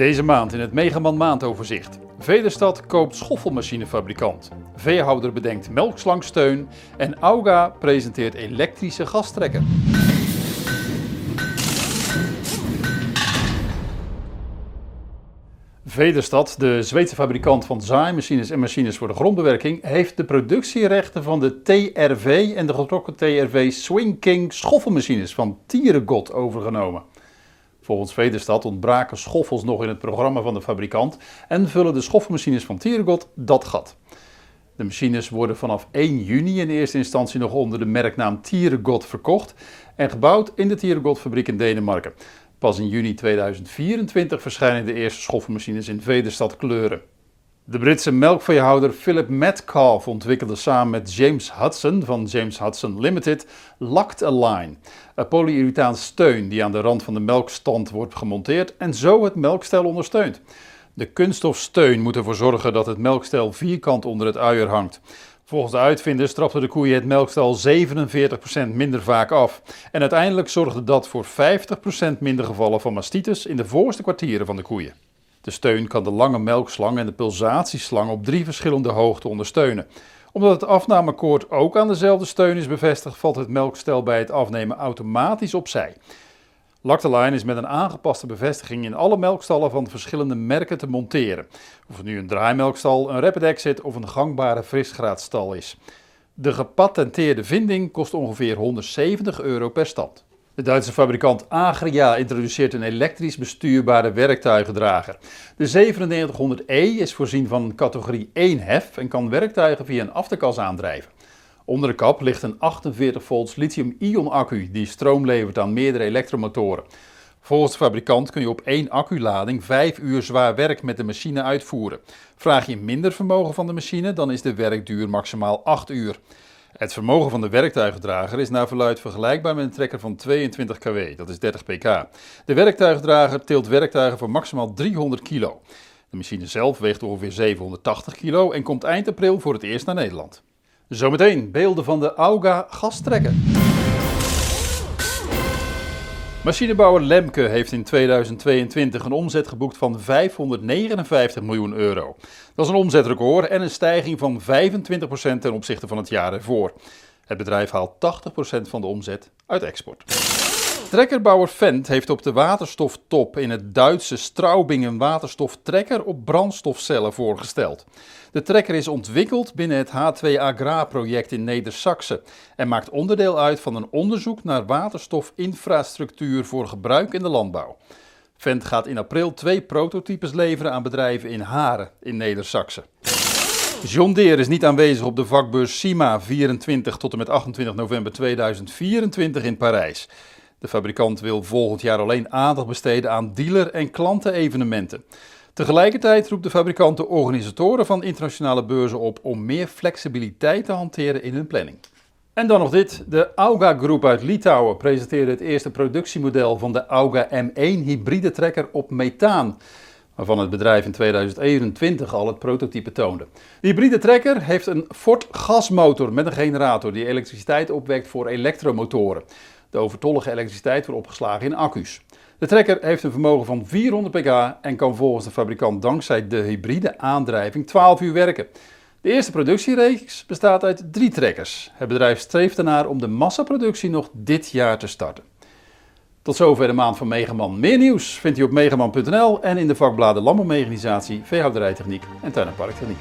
Deze maand in het Megaman maandoverzicht. Vederstad koopt schoffelmachinefabrikant. Veehouder bedenkt melkslangsteun en Auga presenteert elektrische gastrekker. Vederstad, de Zweedse fabrikant van zaaimachines en machines voor de grondbewerking, heeft de productierechten van de TRV en de getrokken TRV Swing King schoffelmachines van Tierengot overgenomen. Volgens Vederstad ontbraken schoffels nog in het programma van de fabrikant en vullen de schoffelmachines van Tierengot dat gat. De machines worden vanaf 1 juni in eerste instantie nog onder de merknaam Tierengot verkocht en gebouwd in de Tierengot fabriek in Denemarken. Pas in juni 2024 verschijnen de eerste schoffelmachines in Vederstad kleuren. De Britse melkveehouder Philip Metcalf ontwikkelde samen met James Hudson van James Hudson Limited Locked Line, een polyurethaan steun die aan de rand van de melkstand wordt gemonteerd en zo het melkstel ondersteunt. De kunststofsteun moet ervoor zorgen dat het melkstel vierkant onder het uier hangt. Volgens de uitvinders trapten de koeien het melkstel 47% minder vaak af. En uiteindelijk zorgde dat voor 50% minder gevallen van mastitis in de voorste kwartieren van de koeien. De steun kan de lange melkslang en de pulsatieslang op drie verschillende hoogten ondersteunen. Omdat het afnamekoord ook aan dezelfde steun is bevestigd, valt het melkstel bij het afnemen automatisch opzij. Lactaline is met een aangepaste bevestiging in alle melkstallen van verschillende merken te monteren. Of het nu een draaimelkstal, een rapid exit of een gangbare frisgraadstal is. De gepatenteerde vinding kost ongeveer 170 euro per stand. De Duitse fabrikant Agria introduceert een elektrisch bestuurbare werktuigendrager. De 9700E is voorzien van categorie 1 hef en kan werktuigen via een afterkas aandrijven. Onder de kap ligt een 48 volts lithium-ion accu die stroom levert aan meerdere elektromotoren. Volgens de fabrikant kun je op één acculading 5 uur zwaar werk met de machine uitvoeren. Vraag je minder vermogen van de machine, dan is de werkduur maximaal 8 uur. Het vermogen van de werktuigendrager is naar verluid vergelijkbaar met een trekker van 22 kW, dat is 30 pk. De werktuigendrager tilt werktuigen van maximaal 300 kilo. De machine zelf weegt ongeveer 780 kilo en komt eind april voor het eerst naar Nederland. Zometeen beelden van de Auga gastrekker. Machinebouwer Lemke heeft in 2022 een omzet geboekt van 559 miljoen euro. Dat is een omzetrecord en een stijging van 25% ten opzichte van het jaar ervoor. Het bedrijf haalt 80% van de omzet uit export. Trekkerbouwer Fendt heeft op de waterstoftop in het Duitse Straubing een waterstoftrekker op brandstofcellen voorgesteld. De trekker is ontwikkeld binnen het H2 Agra-project in Neder-Saxe en maakt onderdeel uit van een onderzoek naar waterstofinfrastructuur voor gebruik in de landbouw. Fendt gaat in april twee prototypes leveren aan bedrijven in Haren in Neder-Saxe. John Deere is niet aanwezig op de vakbeurs CIMA 24 tot en met 28 november 2024 in Parijs. De fabrikant wil volgend jaar alleen aandacht besteden aan dealer- en klantenevenementen. Tegelijkertijd roept de fabrikant de organisatoren van internationale beurzen op om meer flexibiliteit te hanteren in hun planning. En dan nog dit. De Auga Groep uit Litouwen presenteerde het eerste productiemodel van de Auga M1 hybride trekker op methaan waarvan het bedrijf in 2021 al het prototype toonde. De hybride trekker heeft een Ford gasmotor met een generator die elektriciteit opwekt voor elektromotoren. De overtollige elektriciteit wordt opgeslagen in accu's. De trekker heeft een vermogen van 400 pk en kan volgens de fabrikant dankzij de hybride aandrijving 12 uur werken. De eerste productiereeks bestaat uit drie trekkers. Het bedrijf streeft ernaar om de massaproductie nog dit jaar te starten. Tot zover de maand van Megaman. Meer nieuws vindt u op megaman.nl en in de vakbladen Landbouwmechanisatie, Veehouderijtechniek en Tuin- en Parktechniek.